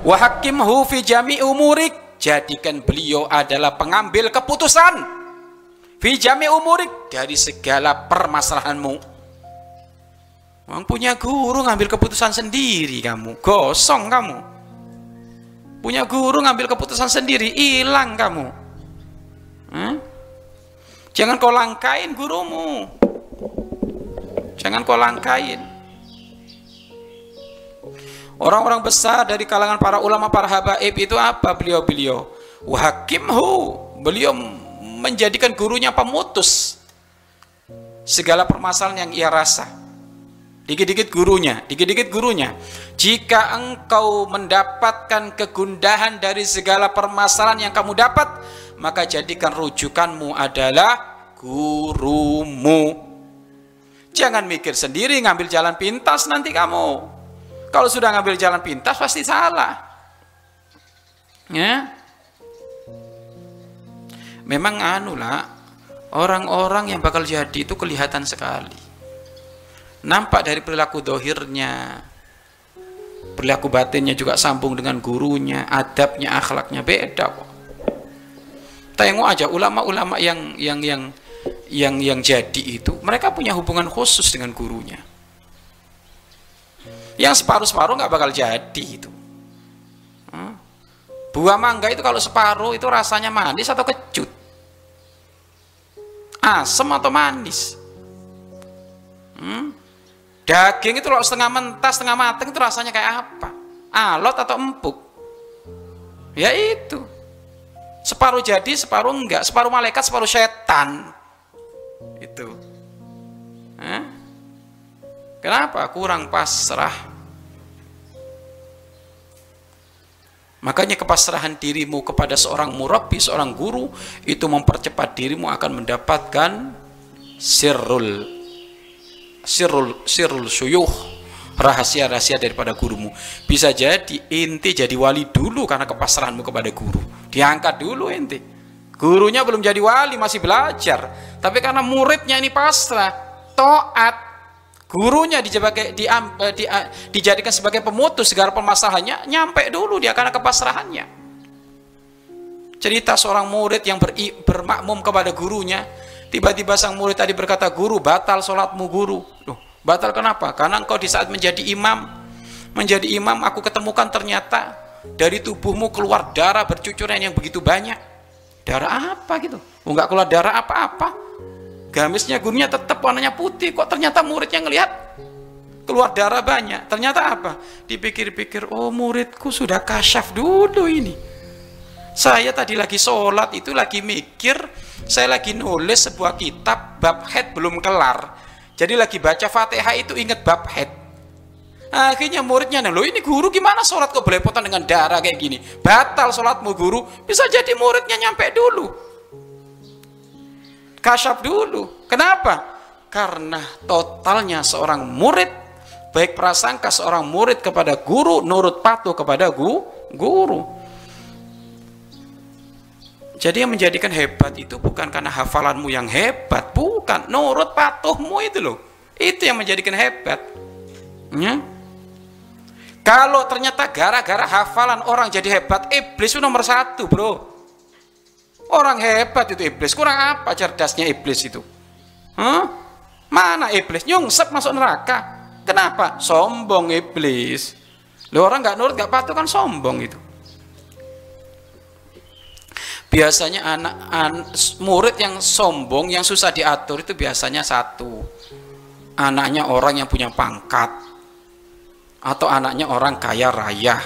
wa hakimhu fi jami umurik jadikan beliau adalah pengambil keputusan fi jami umurik dari segala permasalahanmu Wong punya guru ngambil keputusan sendiri kamu, gosong kamu. Punya guru ngambil keputusan sendiri, hilang kamu. Hmm? Jangan kau langkain gurumu. Jangan kau langkain. Orang-orang besar dari kalangan para ulama, para habaib itu apa beliau-beliau? Wahakimhu. Beliau menjadikan gurunya pemutus segala permasalahan yang ia rasa. Dikit-dikit gurunya, dikit-dikit gurunya. Jika engkau mendapatkan kegundahan dari segala permasalahan yang kamu dapat, maka jadikan rujukanmu adalah gurumu. Jangan mikir sendiri ngambil jalan pintas nanti kamu. Kalau sudah ngambil jalan pintas pasti salah. Ya. Memang anu lah, orang-orang yang bakal jadi itu kelihatan sekali. Nampak dari perilaku dohirnya, perilaku batinnya juga sambung dengan gurunya, adabnya, akhlaknya beda kok. Tengok aja ulama-ulama yang yang yang yang yang jadi itu, mereka punya hubungan khusus dengan gurunya. Yang separuh-separuh nggak bakal jadi itu. Hmm? Buah mangga itu kalau separuh itu rasanya manis atau kecut? Asam atau manis? Hmm? Daging itu kalau setengah mentah, setengah matang itu rasanya kayak apa? Alot atau empuk? Ya itu. Separuh jadi, separuh enggak. Separuh malaikat, separuh setan. Itu. Eh? Kenapa? Kurang pasrah. Makanya kepasrahan dirimu kepada seorang murabi, seorang guru itu mempercepat dirimu akan mendapatkan sirrul sirrul sirrul syuyuh rahasia-rahasia daripada gurumu. Bisa jadi inti jadi wali dulu karena kepasrahanmu kepada guru. Diangkat dulu inti. Gurunya belum jadi wali, masih belajar. Tapi karena muridnya ini pasrah, toat, gurunya dijabagai, di, eh, di, eh, dijadikan sebagai pemutus segala permasalahannya nyampe dulu dia karena kepasrahannya. Cerita seorang murid yang ber, bermakmum kepada gurunya tiba-tiba sang murid tadi berkata guru batal sholatmu guru. Loh, batal kenapa? karena engkau di saat menjadi imam. Menjadi imam aku ketemukan ternyata dari tubuhmu keluar darah bercucuran yang begitu banyak. Darah apa gitu? Enggak keluar darah apa-apa Gamisnya gurunya tetap warnanya putih, kok ternyata muridnya ngelihat keluar darah banyak. Ternyata apa? Dipikir-pikir, oh muridku sudah kasyaf dulu ini. Saya tadi lagi sholat itu lagi mikir, saya lagi nulis sebuah kitab bab head belum kelar. Jadi lagi baca fatihah itu ingat bab head. Akhirnya muridnya, loh ini guru gimana sholat kok belepotan dengan darah kayak gini? Batal sholatmu guru, bisa jadi muridnya nyampe dulu kasyaf dulu. Kenapa? Karena totalnya seorang murid, baik prasangka seorang murid kepada guru, nurut patuh kepada gu, guru. Jadi yang menjadikan hebat itu bukan karena hafalanmu yang hebat, bukan nurut patuhmu itu loh. Itu yang menjadikan hebat. Ya? Kalau ternyata gara-gara hafalan orang jadi hebat, iblis itu nomor satu bro. Orang hebat itu iblis. Kurang apa cerdasnya iblis itu? Huh? Mana iblis? Nyungsep masuk neraka. Kenapa? Sombong iblis. Lo orang nggak nurut, nggak patuh kan sombong itu. Biasanya anak an, murid yang sombong, yang susah diatur itu biasanya satu. Anaknya orang yang punya pangkat. Atau anaknya orang kaya raya.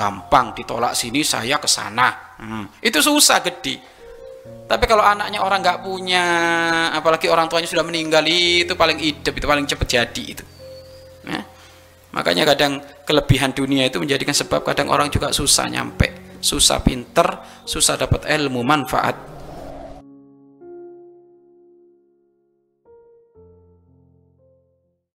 Gampang ditolak sini, saya ke sana Hmm. Itu susah gede. Tapi kalau anaknya orang nggak punya, apalagi orang tuanya sudah meninggal itu paling hidup itu paling cepat jadi itu. Ya. Makanya kadang kelebihan dunia itu menjadikan sebab kadang orang juga susah nyampe, susah pinter, susah dapat ilmu manfaat